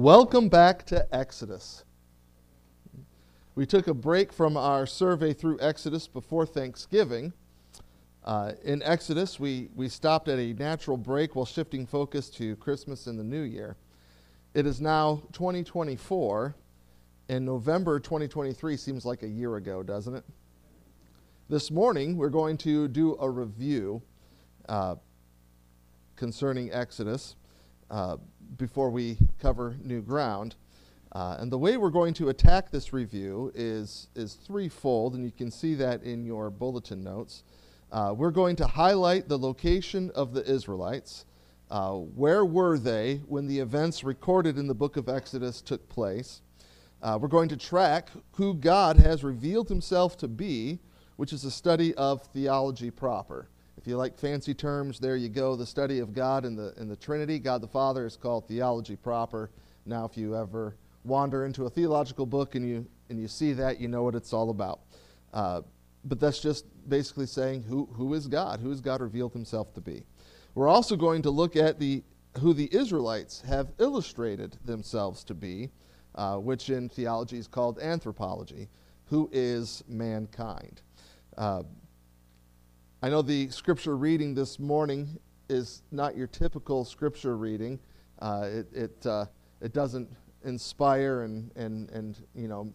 Welcome back to Exodus. We took a break from our survey through Exodus before Thanksgiving. Uh, in Exodus, we, we stopped at a natural break while shifting focus to Christmas and the New Year. It is now 2024, and November 2023 seems like a year ago, doesn't it? This morning, we're going to do a review uh, concerning Exodus before we cover new ground. Uh, and the way we're going to attack this review is, is threefold, and you can see that in your bulletin notes. Uh, we're going to highlight the location of the Israelites. Uh, where were they when the events recorded in the book of Exodus took place? Uh, we're going to track who God has revealed himself to be, which is a study of theology proper. If you like fancy terms, there you go. The study of God in the, in the Trinity, God the Father, is called theology proper. Now, if you ever wander into a theological book and you, and you see that, you know what it's all about. Uh, but that's just basically saying who, who is God? Who has God revealed himself to be? We're also going to look at the, who the Israelites have illustrated themselves to be, uh, which in theology is called anthropology. Who is mankind? Uh, I know the scripture reading this morning is not your typical scripture reading. Uh, it, it, uh, it doesn't inspire and, and, and you know,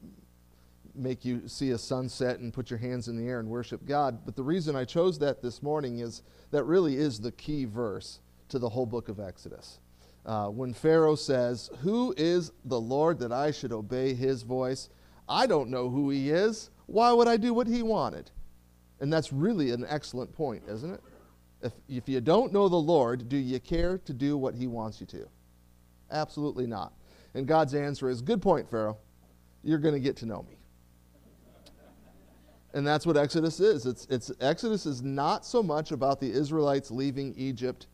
make you see a sunset and put your hands in the air and worship God. But the reason I chose that this morning is that really is the key verse to the whole book of Exodus. Uh, when Pharaoh says, Who is the Lord that I should obey his voice? I don't know who he is. Why would I do what he wanted? And that's really an excellent point, isn't it? If, if you don't know the Lord, do you care to do what he wants you to? Absolutely not. And God's answer is Good point, Pharaoh. You're going to get to know me. And that's what Exodus is. It's, it's, Exodus is not so much about the Israelites leaving Egypt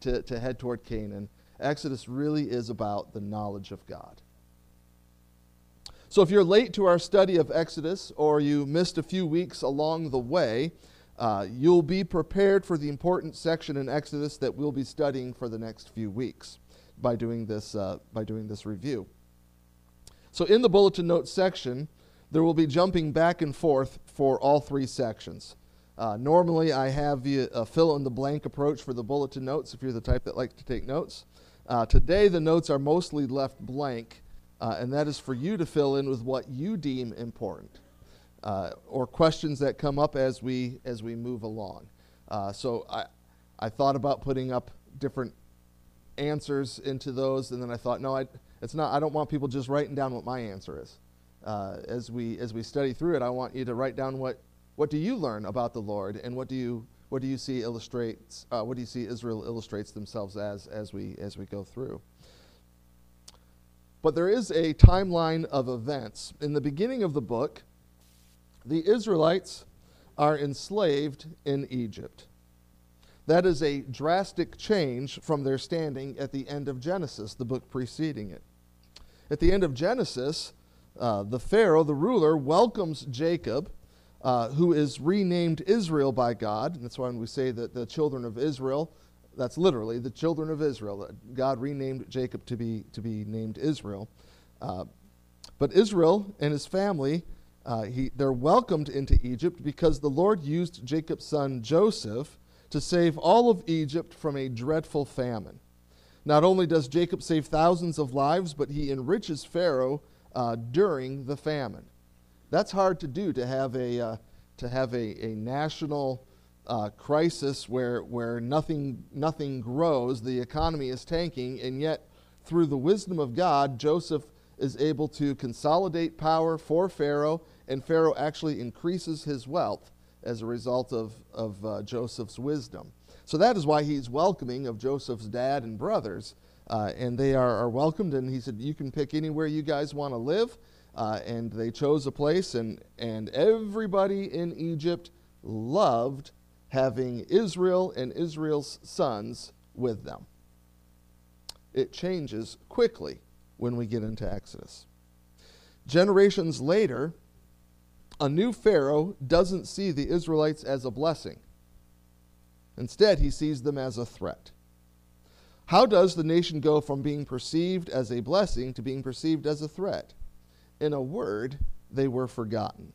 to, to head toward Canaan. Exodus really is about the knowledge of God. So if you're late to our study of Exodus or you missed a few weeks along the way, uh, you'll be prepared for the important section in Exodus that we'll be studying for the next few weeks by doing this, uh, by doing this review. So in the bulletin notes section, there will be jumping back and forth for all three sections. Uh, normally, I have a fill in the blank approach for the bulletin notes if you're the type that likes to take notes. Uh, today, the notes are mostly left blank uh, and that is for you to fill in with what you deem important uh, or questions that come up as we as we move along. Uh, so I I thought about putting up different answers into those, and then I thought, no, I it's not. I don't want people just writing down what my answer is. Uh, as we as we study through it, I want you to write down what what do you learn about the Lord, and what do you what do you see illustrates uh, what do you see Israel illustrates themselves as as we as we go through. But there is a timeline of events. In the beginning of the book, the Israelites are enslaved in Egypt. That is a drastic change from their standing at the end of Genesis, the book preceding it. At the end of Genesis, uh, the Pharaoh, the ruler, welcomes Jacob, uh, who is renamed Israel by God. And that's why when we say that the children of Israel that's literally the children of Israel. God renamed Jacob to be, to be named Israel. Uh, but Israel and his family, uh, he, they're welcomed into Egypt because the Lord used Jacob's son Joseph to save all of Egypt from a dreadful famine. Not only does Jacob save thousands of lives, but he enriches Pharaoh uh, during the famine. That's hard to do, to have a, uh, to have a, a national uh, crisis where, where nothing, nothing grows, the economy is tanking, and yet through the wisdom of God, Joseph is able to consolidate power for Pharaoh, and Pharaoh actually increases his wealth as a result of, of uh, Joseph's wisdom. So that is why he's welcoming of Joseph's dad and brothers, uh, and they are, are, welcomed. And he said, You can pick anywhere you guys want to live. Uh, and they chose a place, and, and everybody in Egypt loved having Israel and Israel's sons with them. It changes quickly when we get into Exodus. Generations later, a new Pharaoh doesn't see the Israelites as a blessing. Instead, he sees them as a threat. How does the nation go from being perceived as a blessing to being perceived as a threat? In a word, they were forgotten.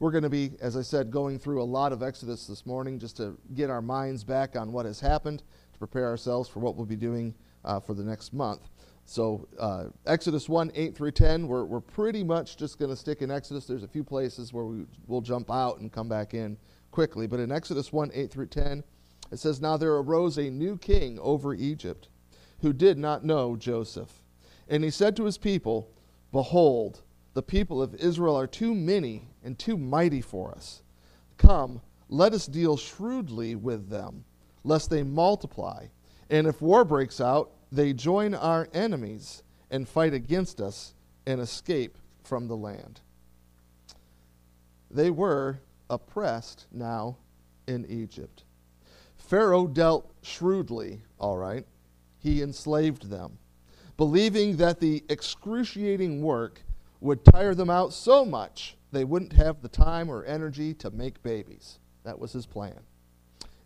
We're going to be, as I said, going through a lot of Exodus this morning just to get our minds back on what has happened, to prepare ourselves for what we'll be doing uh, for the next month. So, uh, Exodus 1 8 through 10, we're, we're pretty much just going to stick in Exodus. There's a few places where we will jump out and come back in quickly. But in Exodus 1 8 through 10, it says, Now there arose a new king over Egypt who did not know Joseph. And he said to his people, Behold, the people of Israel are too many and too mighty for us. Come, let us deal shrewdly with them, lest they multiply. And if war breaks out, they join our enemies and fight against us and escape from the land. They were oppressed now in Egypt. Pharaoh dealt shrewdly, all right. He enslaved them, believing that the excruciating work would tire them out so much they wouldn't have the time or energy to make babies. That was his plan.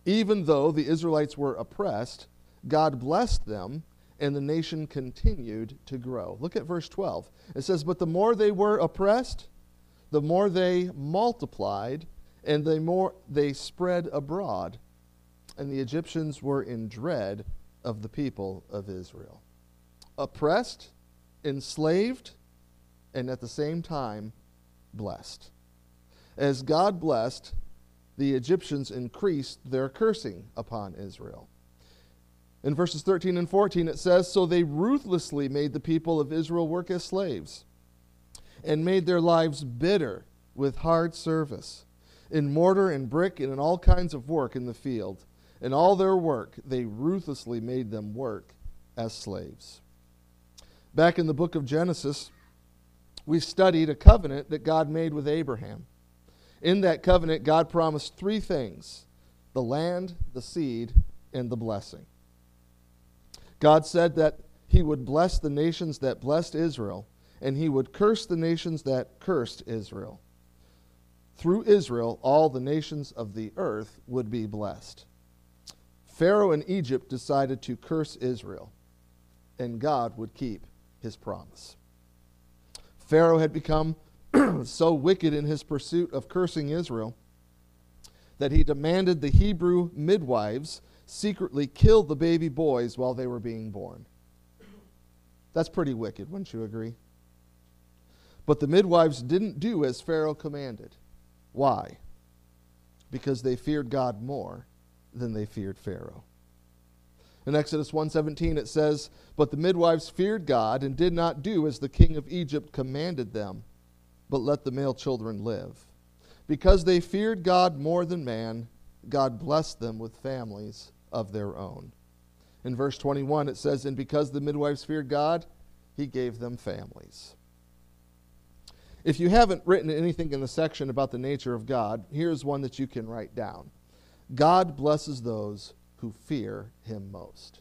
Even though the Israelites were oppressed, God blessed them and the nation continued to grow. Look at verse 12. It says, But the more they were oppressed, the more they multiplied, and the more they spread abroad and the Egyptians were in dread of the people of Israel. Oppressed, enslaved, and at the same time blessed. As God blessed, the Egyptians increased their cursing upon Israel. In verses 13 and 14, it says So they ruthlessly made the people of Israel work as slaves and made their lives bitter with hard service in mortar and brick and in all kinds of work in the field. In all their work, they ruthlessly made them work as slaves. Back in the book of Genesis, we studied a covenant that God made with Abraham. In that covenant, God promised three things the land, the seed, and the blessing. God said that he would bless the nations that blessed Israel, and he would curse the nations that cursed Israel. Through Israel, all the nations of the earth would be blessed. Pharaoh in Egypt decided to curse Israel, and God would keep his promise. Pharaoh had become so wicked in his pursuit of cursing Israel that he demanded the Hebrew midwives secretly kill the baby boys while they were being born. That's pretty wicked, wouldn't you agree? But the midwives didn't do as Pharaoh commanded. Why? Because they feared God more than they feared Pharaoh. In Exodus 1:17 it says, "But the midwives feared God and did not do as the king of Egypt commanded them, but let the male children live. Because they feared God more than man, God blessed them with families of their own." In verse 21 it says, "And because the midwives feared God, he gave them families." If you haven't written anything in the section about the nature of God, here's one that you can write down. God blesses those who fear him most.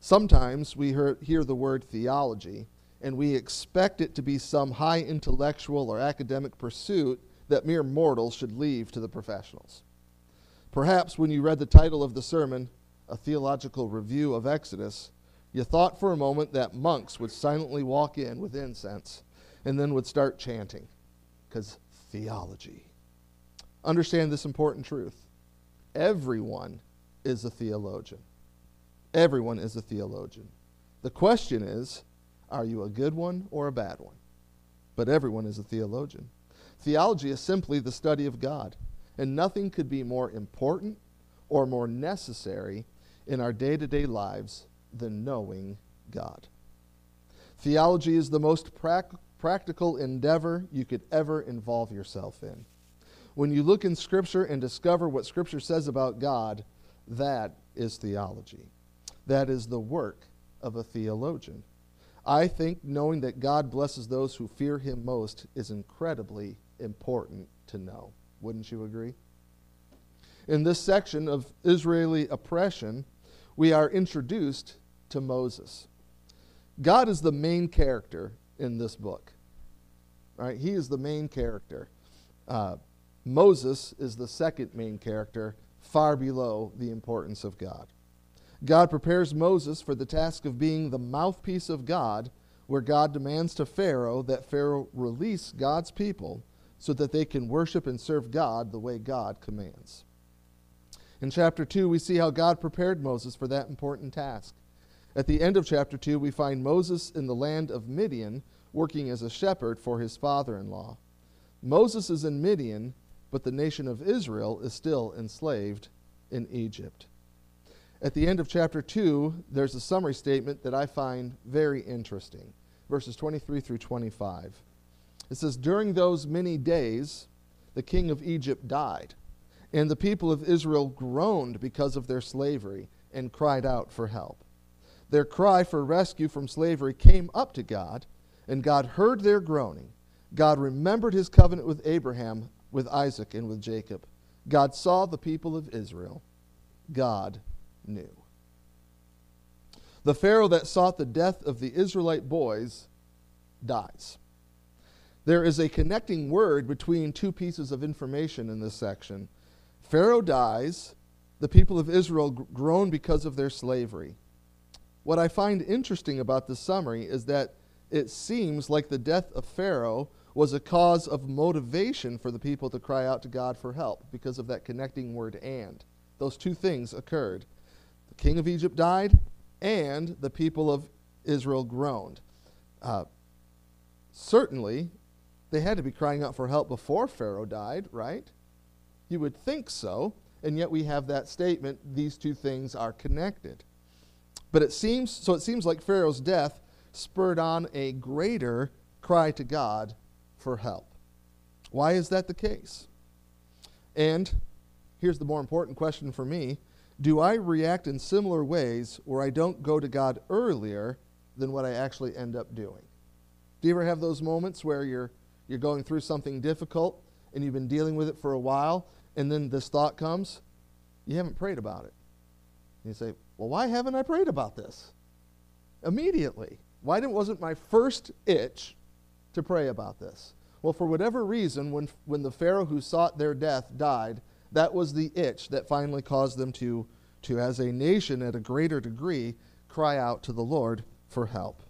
Sometimes we hear, hear, the word theology and we expect it to be some high intellectual or academic pursuit that mere mortals should leave to the professionals. Perhaps when you read the title of the sermon, A Theological Review of Exodus, you thought for a moment that monks would silently walk in with incense and then would start chanting, because theology. Understand this important truth. Everyone is a theologian. Everyone is a theologian. The question is are you a good one or a bad one? But everyone is a theologian. Theology is simply the study of God, and nothing could be more important or more necessary in our day to day lives than knowing God. Theology is the most prac- practical endeavor you could ever involve yourself in. When you look in Scripture and discover what Scripture says about God, that is theology. That is the work of a theologian. I think knowing that God blesses those who fear Him most is incredibly important to know. Wouldn't you agree? In this section of Israeli oppression, we are introduced to Moses. God is the main character in this book. Right? He is the main character. Uh, Moses is the second main character, far below the importance of God. God prepares Moses for the task of being the mouthpiece of God, where God demands to Pharaoh that Pharaoh release God's people so that they can worship and serve God the way God commands. In chapter 2, we see how God prepared Moses for that important task. At the end of chapter 2, we find Moses in the land of Midian working as a shepherd for his father in law. Moses is in Midian, but the nation of Israel is still enslaved in Egypt. At the end of chapter 2, there's a summary statement that I find very interesting verses 23 through 25. It says, During those many days, the king of Egypt died, and the people of Israel groaned because of their slavery and cried out for help. Their cry for rescue from slavery came up to God, and God heard their groaning. God remembered his covenant with Abraham, with Isaac, and with Jacob. God saw the people of Israel. God knew. The Pharaoh that sought the death of the Israelite boys dies. There is a connecting word between two pieces of information in this section. Pharaoh dies, the people of Israel groan because of their slavery. What I find interesting about this summary is that it seems like the death of Pharaoh was a cause of motivation for the people to cry out to God for help because of that connecting word and. Those two things occurred. The king of Egypt died, and the people of Israel groaned. Uh, certainly, they had to be crying out for help before Pharaoh died, right? You would think so, and yet we have that statement these two things are connected. But it seems so it seems like Pharaoh's death spurred on a greater cry to God for help. Why is that the case? And here's the more important question for me Do I react in similar ways where I don't go to God earlier than what I actually end up doing? Do you ever have those moments where you're, you're going through something difficult and you've been dealing with it for a while, and then this thought comes? You haven't prayed about it. And you say, Well, why haven't I prayed about this? Immediately. Why didn't, it wasn't my first itch to pray about this? Well, for whatever reason, when, when the Pharaoh who sought their death died, that was the itch that finally caused them to, to, as a nation at a greater degree, cry out to the Lord for help.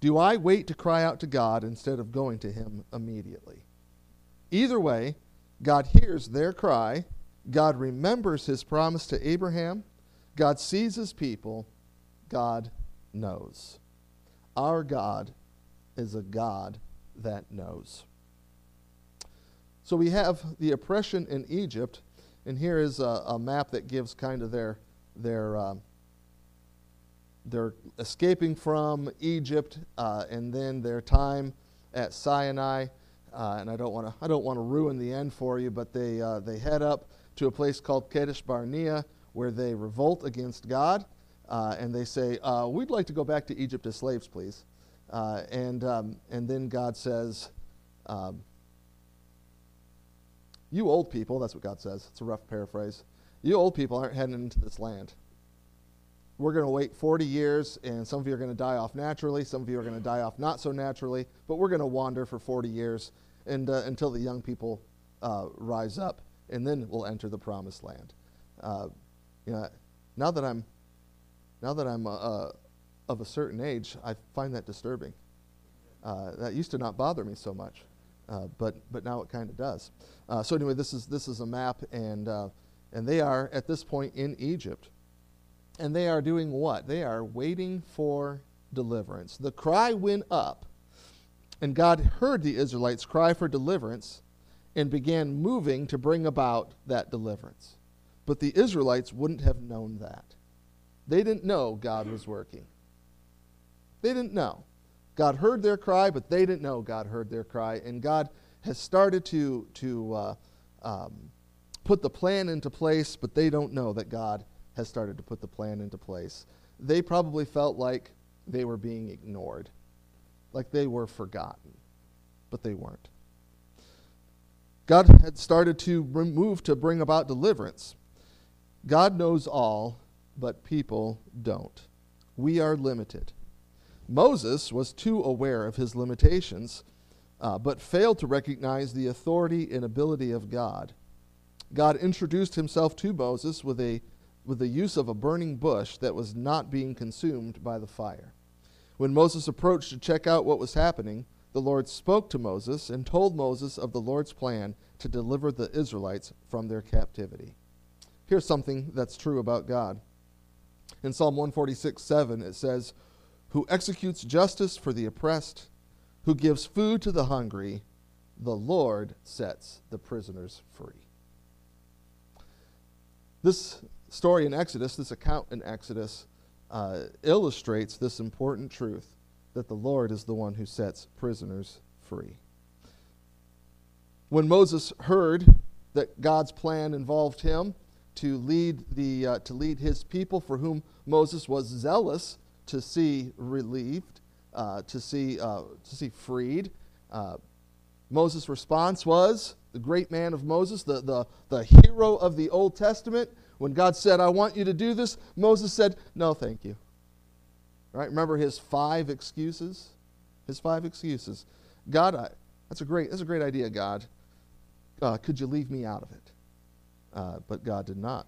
Do I wait to cry out to God instead of going to Him immediately? Either way, God hears their cry, God remembers His promise to Abraham, God sees His people, God knows. Our God is a God that knows. So we have the oppression in Egypt, and here is a, a map that gives kind of their their um, their escaping from Egypt, uh, and then their time at Sinai. Uh, and I don't want to I don't want to ruin the end for you, but they uh, they head up to a place called Kadesh Barnea, where they revolt against God, uh, and they say, uh, "We'd like to go back to Egypt as slaves, please." Uh, and um, and then God says. Um, you old people, that's what God says. It's a rough paraphrase. You old people aren't heading into this land. We're going to wait 40 years, and some of you are going to die off naturally. Some of you are going to die off not so naturally, but we're going to wander for 40 years and, uh, until the young people uh, rise up, and then we'll enter the promised land. Uh, you know, now that I'm, now that I'm uh, uh, of a certain age, I find that disturbing. Uh, that used to not bother me so much. Uh, but but now it kind of does. Uh, so anyway, this is this is a map, and uh, and they are at this point in Egypt, and they are doing what? They are waiting for deliverance. The cry went up, and God heard the Israelites cry for deliverance, and began moving to bring about that deliverance. But the Israelites wouldn't have known that. They didn't know God was working. They didn't know. God heard their cry, but they didn't know God heard their cry. And God has started to, to uh, um, put the plan into place, but they don't know that God has started to put the plan into place. They probably felt like they were being ignored, like they were forgotten, but they weren't. God had started to move to bring about deliverance. God knows all, but people don't. We are limited. Moses was too aware of his limitations, uh, but failed to recognize the authority and ability of God. God introduced himself to Moses with a with the use of a burning bush that was not being consumed by the fire. When Moses approached to check out what was happening, the Lord spoke to Moses and told Moses of the Lord's plan to deliver the Israelites from their captivity. Here's something that's true about God. In Psalm 146 7, it says, Who executes justice for the oppressed, who gives food to the hungry, the Lord sets the prisoners free. This story in Exodus, this account in Exodus, uh, illustrates this important truth that the Lord is the one who sets prisoners free. When Moses heard that God's plan involved him to lead, the, uh, to lead his people, for whom Moses was zealous to see relieved, uh, to, see, uh, to see freed, uh, Moses' response was the great man of Moses, the, the, the hero of the Old Testament. When God said, I want you to do this, Moses said, No, thank you. Right? Remember his five excuses? His five excuses. God, I, that's, a great, that's a great idea, God. Uh, could you leave me out of it? Uh, but God did not.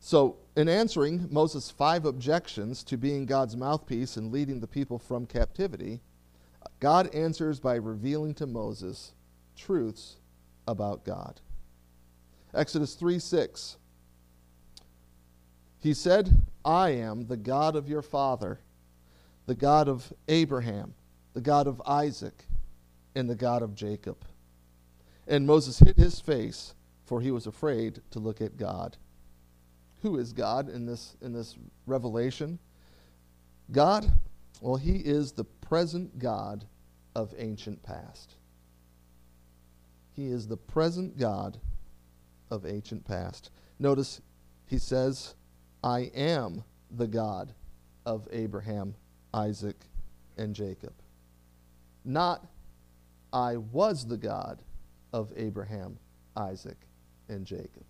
So, in answering Moses' five objections to being God's mouthpiece and leading the people from captivity, God answers by revealing to Moses truths about God. Exodus 3 6. He said, I am the God of your father, the God of Abraham, the God of Isaac, and the God of Jacob. And Moses hid his face, for he was afraid to look at God. Who is God in this, in this revelation? God, well, he is the present God of ancient past. He is the present God of ancient past. Notice he says, I am the God of Abraham, Isaac, and Jacob. Not, I was the God of Abraham, Isaac, and Jacob.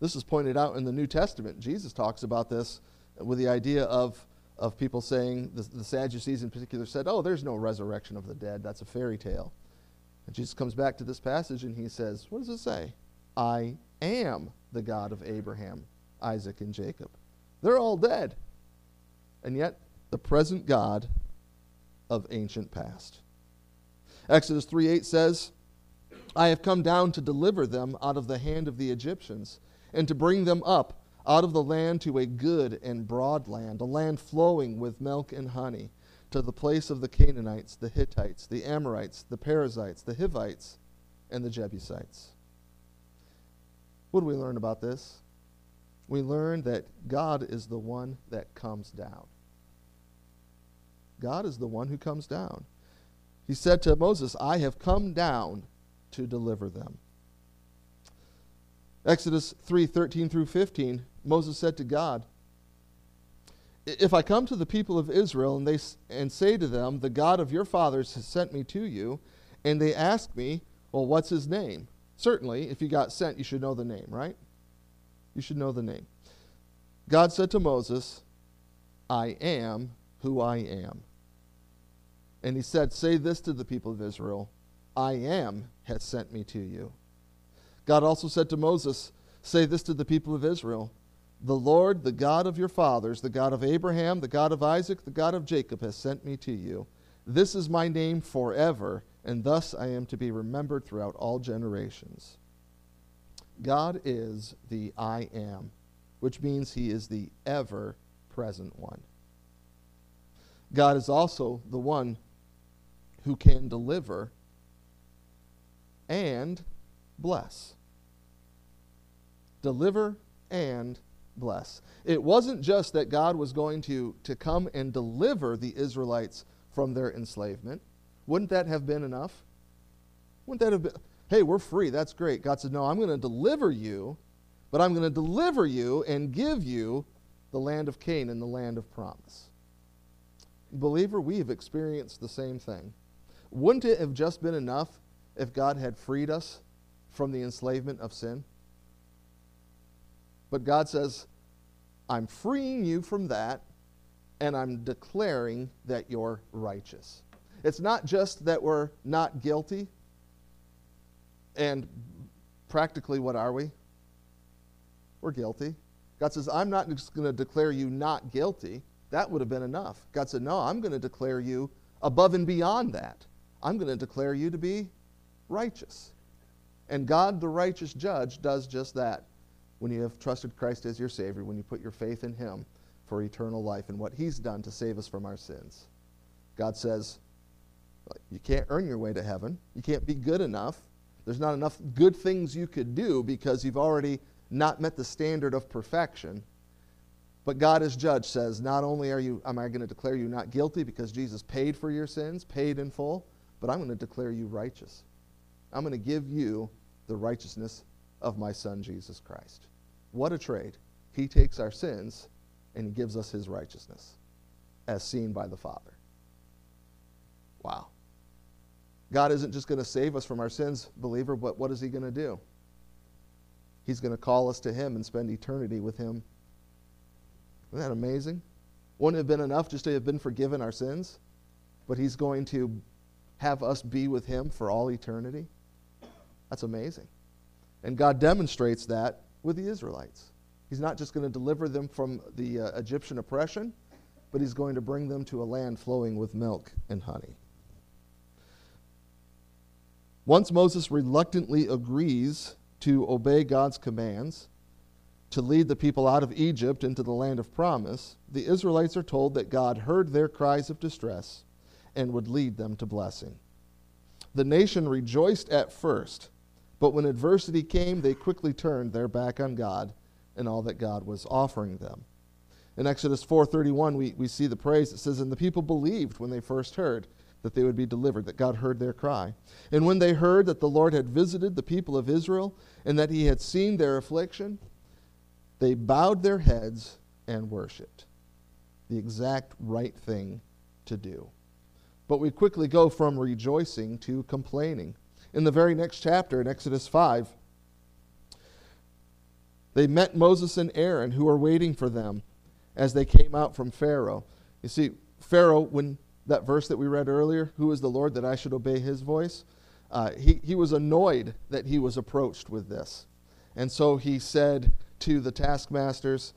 This is pointed out in the New Testament. Jesus talks about this with the idea of of people saying, the, the Sadducees in particular said, oh, there's no resurrection of the dead. That's a fairy tale. And Jesus comes back to this passage and he says, what does it say? I am the God of Abraham, Isaac, and Jacob. They're all dead. And yet, the present God of ancient past. Exodus 3 8 says, I have come down to deliver them out of the hand of the Egyptians and to bring them up out of the land to a good and broad land, a land flowing with milk and honey, to the place of the Canaanites, the Hittites, the Amorites, the Perizzites, the Hivites, and the Jebusites. What do we learn about this? We learn that God is the one that comes down. God is the one who comes down. He said to Moses, I have come down to deliver them. Exodus 3 13 through 15 Moses said to God, If I come to the people of Israel and, they, and say to them, The God of your fathers has sent me to you, and they ask me, Well, what's his name? Certainly, if you got sent, you should know the name, right? You should know the name. God said to Moses, I am who I am. And he said, Say this to the people of Israel I am has sent me to you. God also said to Moses, Say this to the people of Israel the Lord, the God of your fathers, the God of Abraham, the God of Isaac, the God of Jacob, has sent me to you. This is my name forever, and thus I am to be remembered throughout all generations. God is the I am, which means he is the ever present one. God is also the one who can deliver and bless. Deliver and bless. It wasn't just that God was going to, to come and deliver the Israelites from their enslavement. Wouldn't that have been enough? Wouldn't that have been, hey, we're free, that's great. God said, no, I'm going to deliver you, but I'm going to deliver you and give you the land of Canaan, and the land of promise. Believer, we have experienced the same thing. Wouldn't it have just been enough if God had freed us from the enslavement of sin? But God says, I'm freeing you from that, and I'm declaring that you're righteous. It's not just that we're not guilty, and practically, what are we? we're guilty. God says, I'm not just going to declare you not guilty. That would have been enough. God said, No, I'm going to declare you above and beyond that. I'm going to declare you to be righteous. And God, the righteous judge, does just that when you have trusted Christ as your Savior, when you put your faith in Him for eternal life and what He's done to save us from our sins. God says, You can't earn your way to heaven. You can't be good enough. There's not enough good things you could do because you've already not met the standard of perfection. But God as judge says, not only are you am I going to declare you not guilty because Jesus paid for your sins, paid in full, but I'm going to declare you righteous. I'm going to give you the righteousness of my son Jesus Christ. What a trade. He takes our sins and he gives us his righteousness as seen by the Father. Wow. God isn't just going to save us from our sins, believer, but what is he going to do? He's going to call us to him and spend eternity with him. Isn't that amazing? Wouldn't it have been enough just to have been forgiven our sins? But he's going to have us be with him for all eternity? That's amazing. And God demonstrates that with the Israelites. He's not just going to deliver them from the uh, Egyptian oppression, but he's going to bring them to a land flowing with milk and honey. Once Moses reluctantly agrees to obey God's commands, to lead the people out of Egypt into the land of promise, the Israelites are told that God heard their cries of distress and would lead them to blessing. The nation rejoiced at first, but when adversity came, they quickly turned their back on God and all that God was offering them. In Exodus 4:31, we, we see the praise. It says, "And the people believed when they first heard that they would be delivered, that God heard their cry. And when they heard that the Lord had visited the people of Israel and that he had seen their affliction, they bowed their heads and worshiped. The exact right thing to do. But we quickly go from rejoicing to complaining. In the very next chapter, in Exodus 5, they met Moses and Aaron, who were waiting for them as they came out from Pharaoh. You see, Pharaoh, when that verse that we read earlier, who is the Lord that I should obey his voice? Uh, he, he was annoyed that he was approached with this. And so he said to the taskmasters,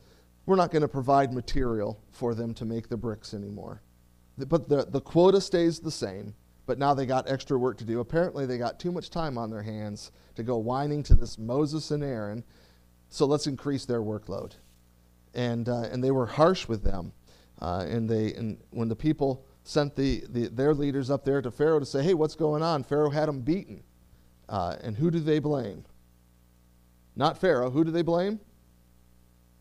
We're not going to provide material for them to make the bricks anymore. But the, the quota stays the same, but now they got extra work to do. Apparently, they got too much time on their hands to go whining to this Moses and Aaron, so let's increase their workload. And, uh, and they were harsh with them. Uh, and, they, and when the people sent the, the, their leaders up there to Pharaoh to say, hey, what's going on? Pharaoh had them beaten. Uh, and who do they blame? Not Pharaoh. Who do they blame?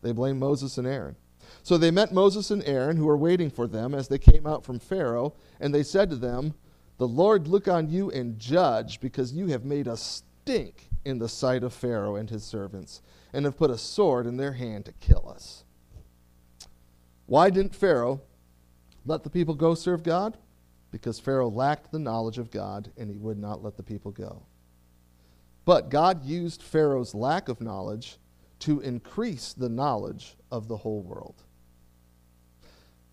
They blame Moses and Aaron. So they met Moses and Aaron, who were waiting for them as they came out from Pharaoh, and they said to them, The Lord look on you and judge, because you have made us stink in the sight of Pharaoh and his servants, and have put a sword in their hand to kill us. Why didn't Pharaoh let the people go serve God? Because Pharaoh lacked the knowledge of God, and he would not let the people go. But God used Pharaoh's lack of knowledge to increase the knowledge of the whole world.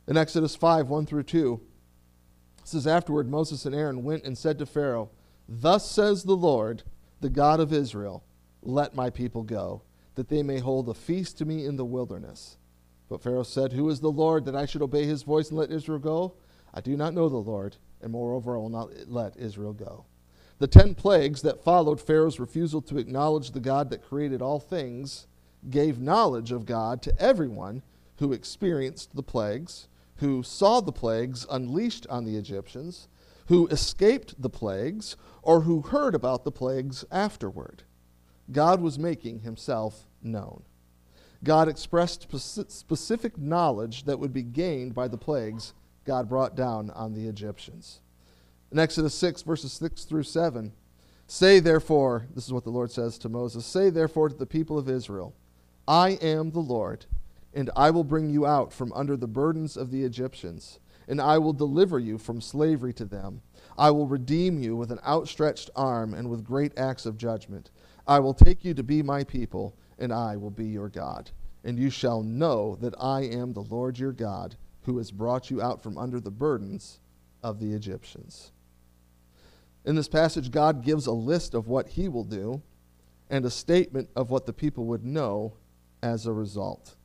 In Exodus 5 1 through 2, it says, Afterward, Moses and Aaron went and said to Pharaoh, Thus says the Lord, the God of Israel, Let my people go, that they may hold a feast to me in the wilderness. But Pharaoh said, Who is the Lord that I should obey his voice and let Israel go? I do not know the Lord, and moreover, I will not let Israel go. The ten plagues that followed Pharaoh's refusal to acknowledge the God that created all things gave knowledge of God to everyone who experienced the plagues, who saw the plagues unleashed on the Egyptians, who escaped the plagues, or who heard about the plagues afterward. God was making himself known. God expressed specific knowledge that would be gained by the plagues God brought down on the Egyptians. In Exodus 6, verses 6 through 7, say therefore, this is what the Lord says to Moses, say therefore to the people of Israel, I am the Lord, and I will bring you out from under the burdens of the Egyptians, and I will deliver you from slavery to them. I will redeem you with an outstretched arm and with great acts of judgment. I will take you to be my people, and I will be your God. And you shall know that I am the Lord your God, who has brought you out from under the burdens of the Egyptians. In this passage, God gives a list of what he will do and a statement of what the people would know as a result.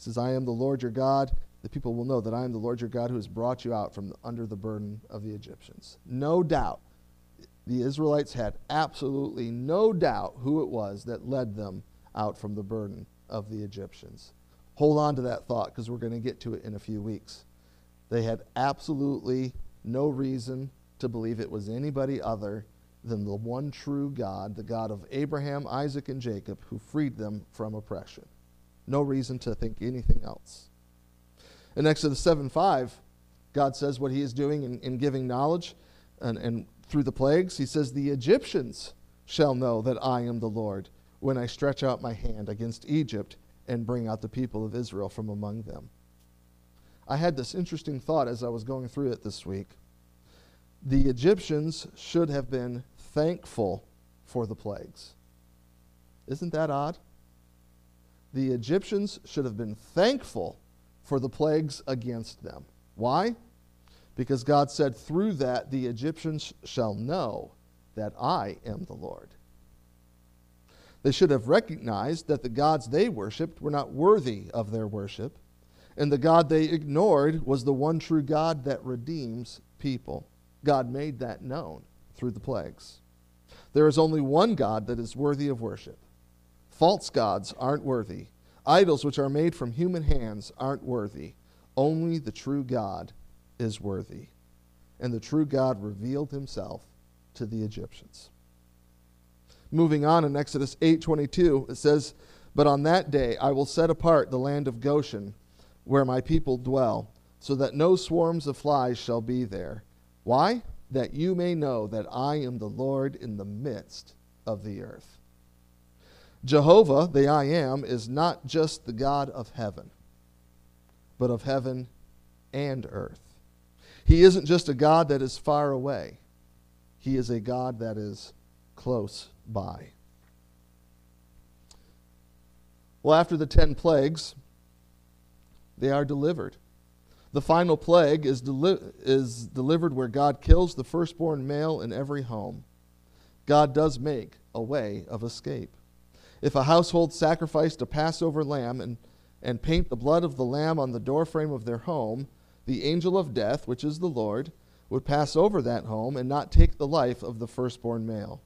Says, I am the Lord your God. The people will know that I am the Lord your God who has brought you out from under the burden of the Egyptians. No doubt, the Israelites had absolutely no doubt who it was that led them out from the burden of the Egyptians. Hold on to that thought because we're going to get to it in a few weeks. They had absolutely no reason to believe it was anybody other than the one true God, the God of Abraham, Isaac, and Jacob, who freed them from oppression. No reason to think anything else. In Exodus 7 5, God says what he is doing in, in giving knowledge and, and through the plagues. He says, The Egyptians shall know that I am the Lord when I stretch out my hand against Egypt and bring out the people of Israel from among them. I had this interesting thought as I was going through it this week. The Egyptians should have been thankful for the plagues. Isn't that odd? The Egyptians should have been thankful for the plagues against them. Why? Because God said, through that the Egyptians shall know that I am the Lord. They should have recognized that the gods they worshiped were not worthy of their worship, and the God they ignored was the one true God that redeems people. God made that known through the plagues. There is only one God that is worthy of worship. False gods aren't worthy. Idols which are made from human hands aren't worthy. Only the true God is worthy. And the true God revealed himself to the Egyptians. Moving on in Exodus 8:22, it says, "But on that day I will set apart the land of Goshen, where my people dwell, so that no swarms of flies shall be there. Why? That you may know that I am the Lord in the midst of the earth." Jehovah, the I am, is not just the God of heaven, but of heaven and earth. He isn't just a God that is far away, He is a God that is close by. Well, after the ten plagues, they are delivered. The final plague is, deli- is delivered where God kills the firstborn male in every home. God does make a way of escape. If a household sacrificed a Passover lamb and, and paint the blood of the lamb on the doorframe of their home, the angel of death, which is the Lord, would pass over that home and not take the life of the firstborn male.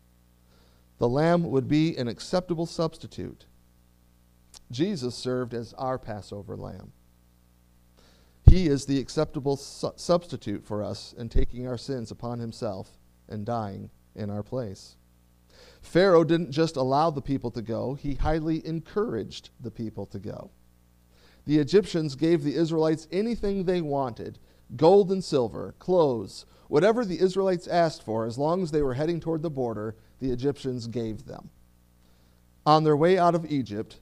The lamb would be an acceptable substitute. Jesus served as our Passover lamb. He is the acceptable su- substitute for us in taking our sins upon himself and dying in our place. Pharaoh didn't just allow the people to go, he highly encouraged the people to go. The Egyptians gave the Israelites anything they wanted gold and silver, clothes, whatever the Israelites asked for, as long as they were heading toward the border, the Egyptians gave them. On their way out of Egypt,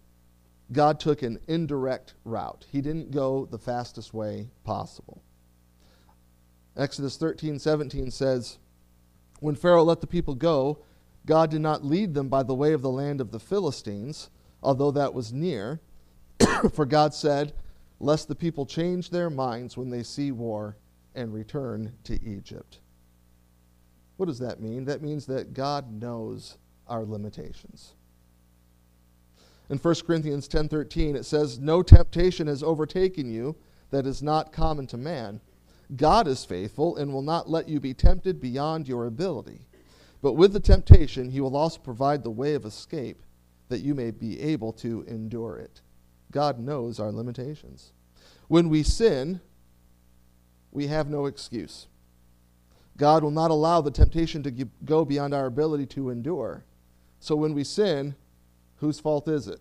God took an indirect route. He didn't go the fastest way possible. Exodus 13 17 says, When Pharaoh let the people go, God did not lead them by the way of the land of the Philistines, although that was near. For God said, Lest the people change their minds when they see war and return to Egypt. What does that mean? That means that God knows our limitations. In 1 Corinthians 10:13 it says, "No temptation has overtaken you that is not common to man. God is faithful and will not let you be tempted beyond your ability." But with the temptation, he will also provide the way of escape that you may be able to endure it. God knows our limitations. When we sin, we have no excuse. God will not allow the temptation to go beyond our ability to endure. So when we sin, whose fault is it?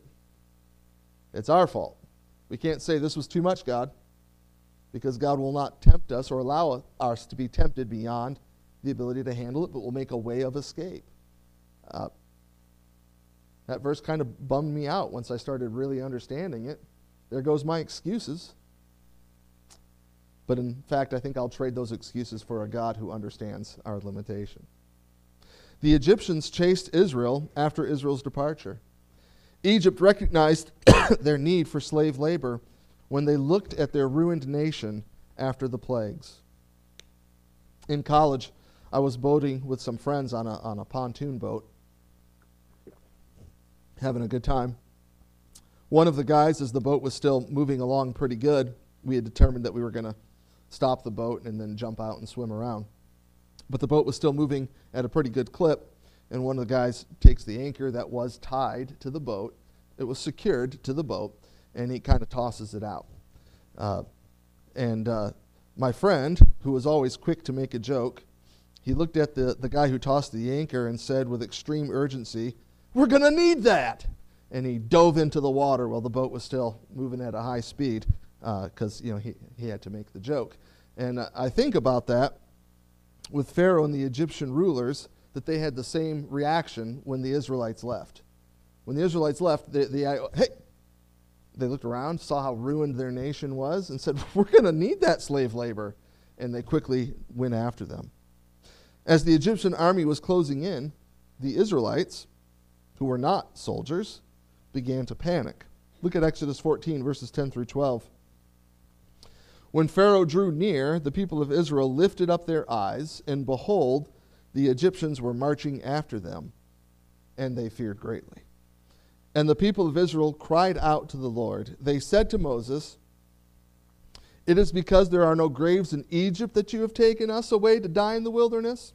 It's our fault. We can't say this was too much, God, because God will not tempt us or allow us to be tempted beyond the ability to handle it, but will make a way of escape. Uh, that verse kind of bummed me out once I started really understanding it. There goes my excuses. But in fact, I think I'll trade those excuses for a God who understands our limitation. The Egyptians chased Israel after Israel's departure. Egypt recognized their need for slave labor when they looked at their ruined nation after the plagues. In college, I was boating with some friends on a, on a pontoon boat, having a good time. One of the guys, as the boat was still moving along pretty good, we had determined that we were going to stop the boat and then jump out and swim around. But the boat was still moving at a pretty good clip, and one of the guys takes the anchor that was tied to the boat. It was secured to the boat, and he kind of tosses it out. Uh, and uh, my friend, who was always quick to make a joke, he looked at the, the guy who tossed the anchor and said with extreme urgency, We're going to need that! And he dove into the water while the boat was still moving at a high speed because uh, you know he, he had to make the joke. And I think about that with Pharaoh and the Egyptian rulers that they had the same reaction when the Israelites left. When the Israelites left, they, they hey, they looked around, saw how ruined their nation was, and said, We're going to need that slave labor. And they quickly went after them. As the Egyptian army was closing in, the Israelites, who were not soldiers, began to panic. Look at Exodus 14, verses 10 through 12. When Pharaoh drew near, the people of Israel lifted up their eyes, and behold, the Egyptians were marching after them, and they feared greatly. And the people of Israel cried out to the Lord. They said to Moses, It is because there are no graves in Egypt that you have taken us away to die in the wilderness?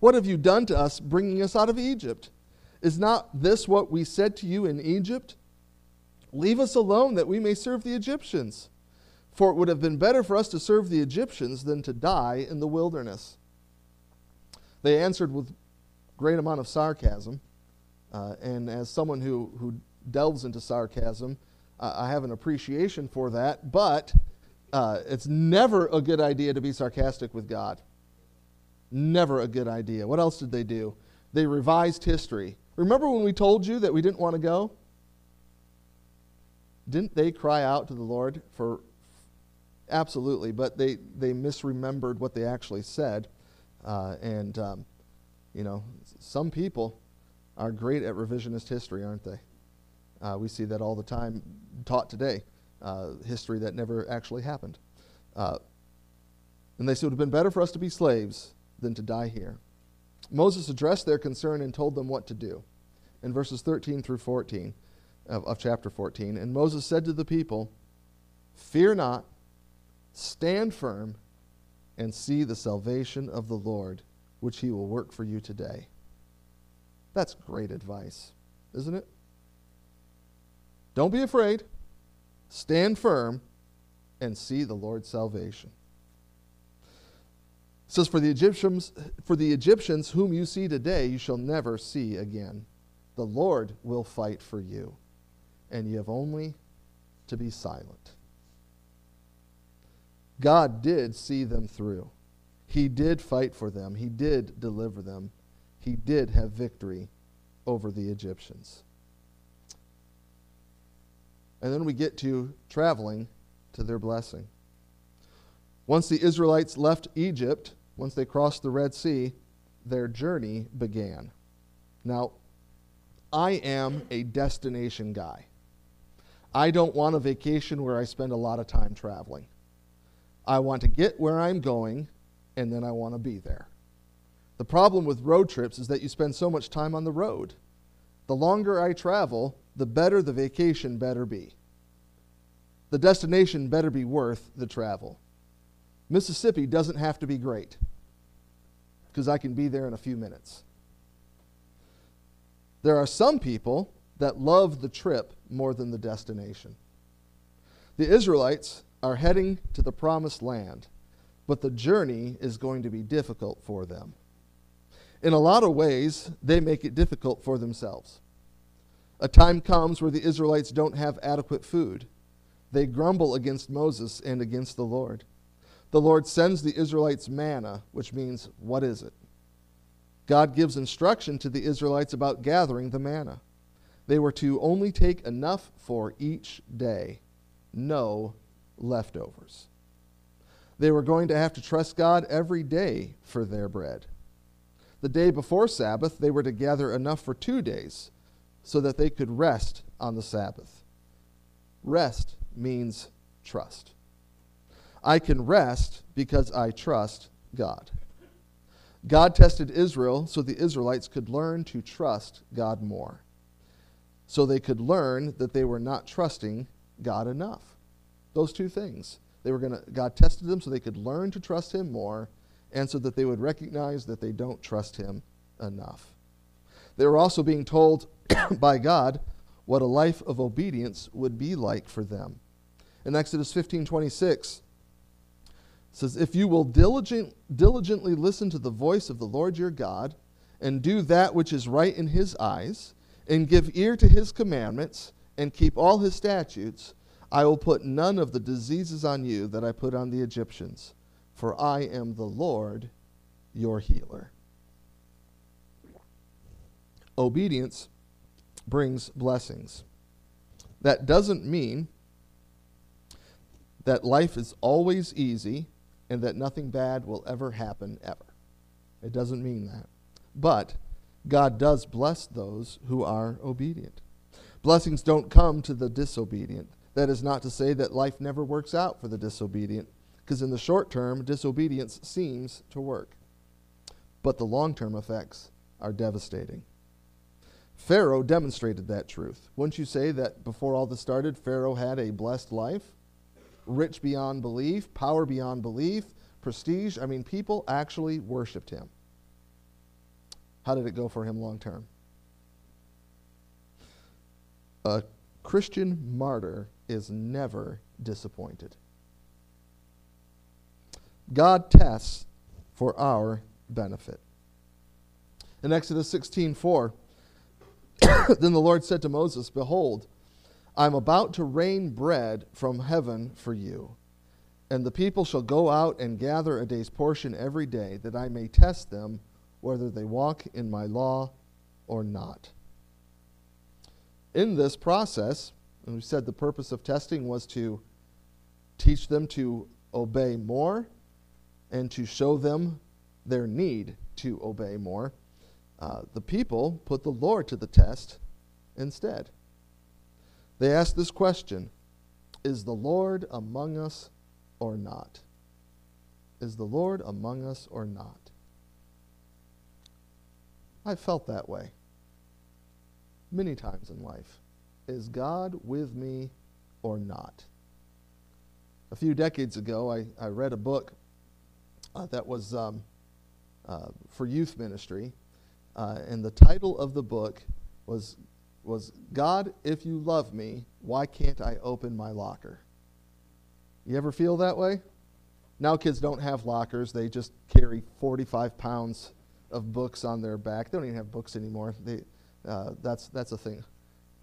What have you done to us, bringing us out of Egypt? Is not this what we said to you in Egypt? Leave us alone that we may serve the Egyptians. For it would have been better for us to serve the Egyptians than to die in the wilderness. They answered with great amount of sarcasm. Uh, and as someone who, who delves into sarcasm, I have an appreciation for that. But uh, it's never a good idea to be sarcastic with God. Never a good idea. What else did they do? They revised history. Remember when we told you that we didn't want to go? Didn't they cry out to the Lord for absolutely, but they, they misremembered what they actually said. Uh, and, um, you know, some people are great at revisionist history, aren't they? Uh, we see that all the time taught today, uh, history that never actually happened. Uh, and they said it would have been better for us to be slaves than to die here. Moses addressed their concern and told them what to do. In verses 13 through 14 of, of chapter 14, and Moses said to the people, Fear not, stand firm, and see the salvation of the Lord, which he will work for you today. That's great advice, isn't it? Don't be afraid. Stand firm and see the Lord's salvation. It says, for the, Egyptians, for the Egyptians whom you see today, you shall never see again. The Lord will fight for you, and you have only to be silent. God did see them through. He did fight for them. He did deliver them. He did have victory over the Egyptians. And then we get to traveling to their blessing. Once the Israelites left Egypt, once they crossed the Red Sea, their journey began. Now, I am a destination guy. I don't want a vacation where I spend a lot of time traveling. I want to get where I'm going, and then I want to be there. The problem with road trips is that you spend so much time on the road. The longer I travel, the better the vacation better be. The destination better be worth the travel. Mississippi doesn't have to be great because I can be there in a few minutes. There are some people that love the trip more than the destination. The Israelites are heading to the promised land, but the journey is going to be difficult for them. In a lot of ways, they make it difficult for themselves. A time comes where the Israelites don't have adequate food. They grumble against Moses and against the Lord. The Lord sends the Israelites manna, which means, what is it? God gives instruction to the Israelites about gathering the manna. They were to only take enough for each day, no leftovers. They were going to have to trust God every day for their bread. The day before Sabbath, they were to gather enough for two days so that they could rest on the Sabbath. Rest means trust. I can rest because I trust God. God tested Israel so the Israelites could learn to trust God more. so they could learn that they were not trusting God enough. Those two things. They were going to God tested them so they could learn to trust him more and so that they would recognize that they don't trust him enough. They were also being told by God what a life of obedience would be like for them. In Exodus 15:26 says if you will diligent, diligently listen to the voice of the Lord your God and do that which is right in his eyes and give ear to his commandments and keep all his statutes I will put none of the diseases on you that I put on the Egyptians for I am the Lord your healer obedience brings blessings. That doesn't mean that life is always easy and that nothing bad will ever happen ever. It doesn't mean that. But God does bless those who are obedient. Blessings don't come to the disobedient. That is not to say that life never works out for the disobedient, because in the short term, disobedience seems to work. But the long term effects are devastating. Pharaoh demonstrated that truth. Wouldn't you say that before all this started, Pharaoh had a blessed life? Rich beyond belief, power beyond belief, prestige. I mean, people actually worshiped him. How did it go for him long term? A Christian martyr is never disappointed. God tests for our benefit. In Exodus 16 4, then the Lord said to Moses, Behold, I am about to rain bread from heaven for you. And the people shall go out and gather a day's portion every day, that I may test them whether they walk in my law or not. In this process, and we said the purpose of testing was to teach them to obey more and to show them their need to obey more. Uh, the people put the Lord to the test instead. They asked this question Is the Lord among us or not? Is the Lord among us or not? I've felt that way many times in life. Is God with me or not? A few decades ago, I, I read a book uh, that was um, uh, for youth ministry uh, and the title of the book was, was God, if you love me, why can't I open my locker? You ever feel that way? Now kids don't have lockers. They just carry 45 pounds of books on their back. They don't even have books anymore. They, uh, that's, that's a thing.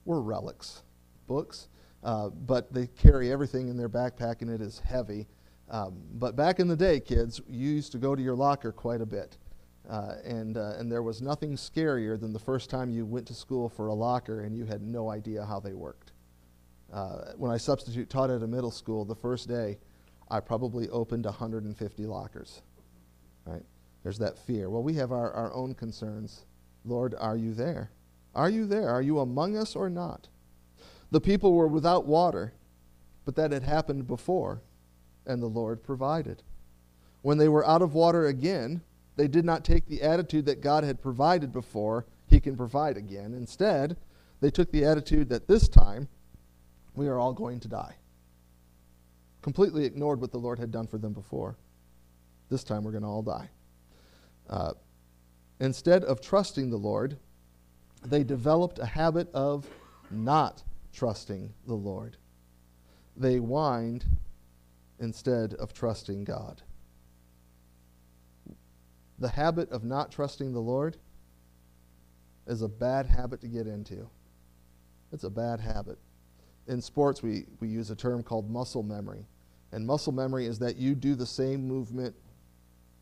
We're relics, books. Uh, but they carry everything in their backpack and it is heavy. Um, but back in the day, kids, you used to go to your locker quite a bit. Uh, and, uh, and there was nothing scarier than the first time you went to school for a locker and you had no idea how they worked. Uh, when I substitute taught at a middle school, the first day, I probably opened 150 lockers. Right? There's that fear. Well, we have our, our own concerns. Lord, are you there? Are you there? Are you among us or not? The people were without water, but that had happened before, and the Lord provided. When they were out of water again, they did not take the attitude that God had provided before, He can provide again. Instead, they took the attitude that this time, we are all going to die. Completely ignored what the Lord had done for them before. This time, we're going to all die. Uh, instead of trusting the Lord, they developed a habit of not trusting the Lord. They whined instead of trusting God the habit of not trusting the Lord is a bad habit to get into. It's a bad habit. In sports, we, we use a term called muscle memory. And muscle memory is that you do the same movement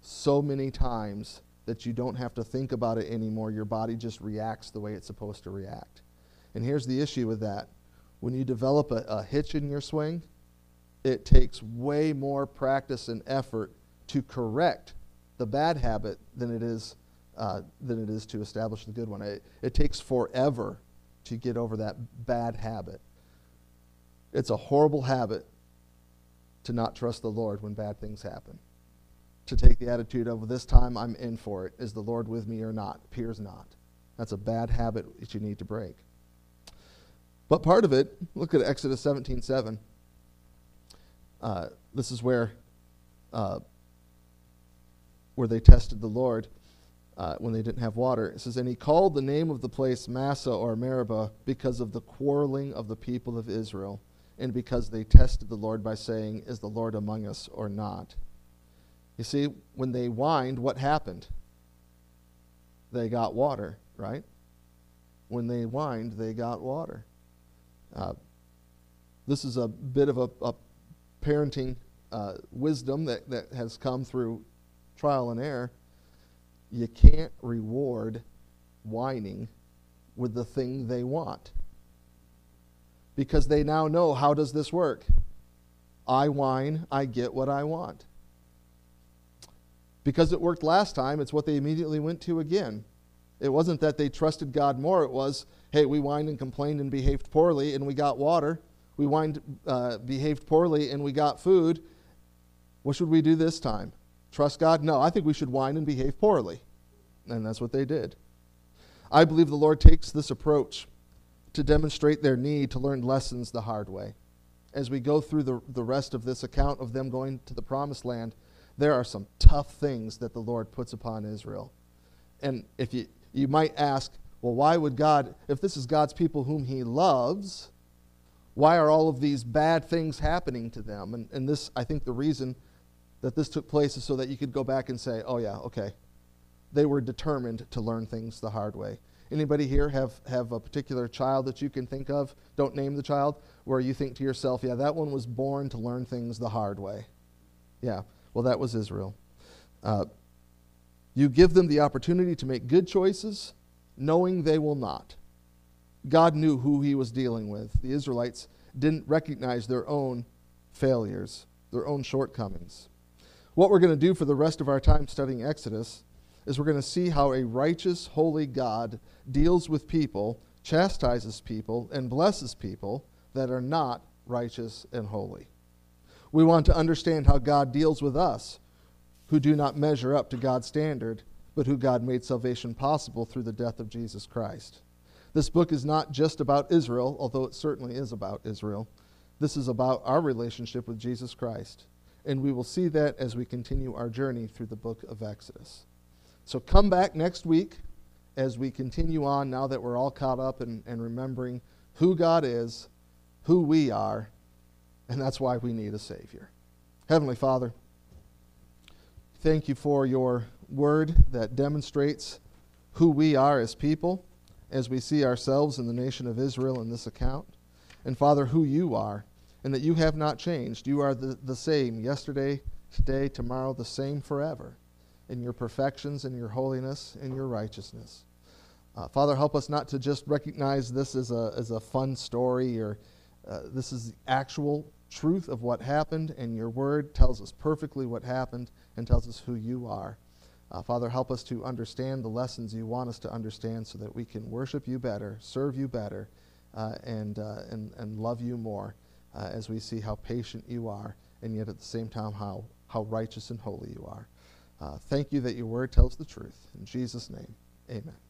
so many times that you don't have to think about it anymore. Your body just reacts the way it's supposed to react. And here's the issue with that when you develop a, a hitch in your swing, it takes way more practice and effort to correct the bad habit than it is uh, than it is to establish the good one. It, it takes forever to get over that bad habit. It's a horrible habit to not trust the Lord when bad things happen. To take the attitude of this time I'm in for it. Is the Lord with me or not? Appears not. That's a bad habit that you need to break. But part of it, look at Exodus 17 7. Uh, this is where, uh, where they tested the Lord uh, when they didn't have water. It says, And he called the name of the place Massah or Meribah because of the quarreling of the people of Israel, and because they tested the Lord by saying, Is the Lord among us or not? You see, when they whined, what happened? They got water, right? When they whined, they got water. Uh, this is a bit of a, a parenting uh, wisdom that, that has come through trial and error. You can't reward whining with the thing they want. Because they now know how does this work? I whine, I get what I want. Because it worked last time, it's what they immediately went to again. It wasn't that they trusted God more, it was, hey, we whined and complained and behaved poorly and we got water. We whined, uh, behaved poorly and we got food. What should we do this time? Trust God? No, I think we should whine and behave poorly. And that's what they did. I believe the Lord takes this approach to demonstrate their need to learn lessons the hard way. As we go through the, the rest of this account of them going to the promised land, there are some tough things that the Lord puts upon Israel. And if you, you might ask, well, why would God, if this is God's people whom He loves, why are all of these bad things happening to them? And, and this, I think, the reason that this took place is so that you could go back and say, oh, yeah, okay. They were determined to learn things the hard way. Anybody here have, have a particular child that you can think of? Don't name the child, where you think to yourself, yeah, that one was born to learn things the hard way. Yeah, well, that was Israel. Uh, you give them the opportunity to make good choices, knowing they will not. God knew who he was dealing with. The Israelites didn't recognize their own failures, their own shortcomings. What we're going to do for the rest of our time studying Exodus is we're going to see how a righteous, holy God deals with people, chastises people, and blesses people that are not righteous and holy. We want to understand how God deals with us who do not measure up to God's standard, but who God made salvation possible through the death of Jesus Christ. This book is not just about Israel, although it certainly is about Israel. This is about our relationship with Jesus Christ and we will see that as we continue our journey through the book of Exodus. So come back next week as we continue on now that we're all caught up and, and remembering who God is, who we are, and that's why we need a Savior. Heavenly Father, thank you for your word that demonstrates who we are as people as we see ourselves in the nation of Israel in this account. And Father, who you are and that you have not changed. You are the, the same yesterday, today, tomorrow, the same forever in your perfections, in your holiness, in your righteousness. Uh, Father, help us not to just recognize this as a, as a fun story or uh, this is the actual truth of what happened, and your word tells us perfectly what happened and tells us who you are. Uh, Father, help us to understand the lessons you want us to understand so that we can worship you better, serve you better, uh, and, uh, and, and love you more uh, as we see how patient you are, and yet at the same time how, how righteous and holy you are. Uh, thank you that your word tells the truth. In Jesus' name, amen.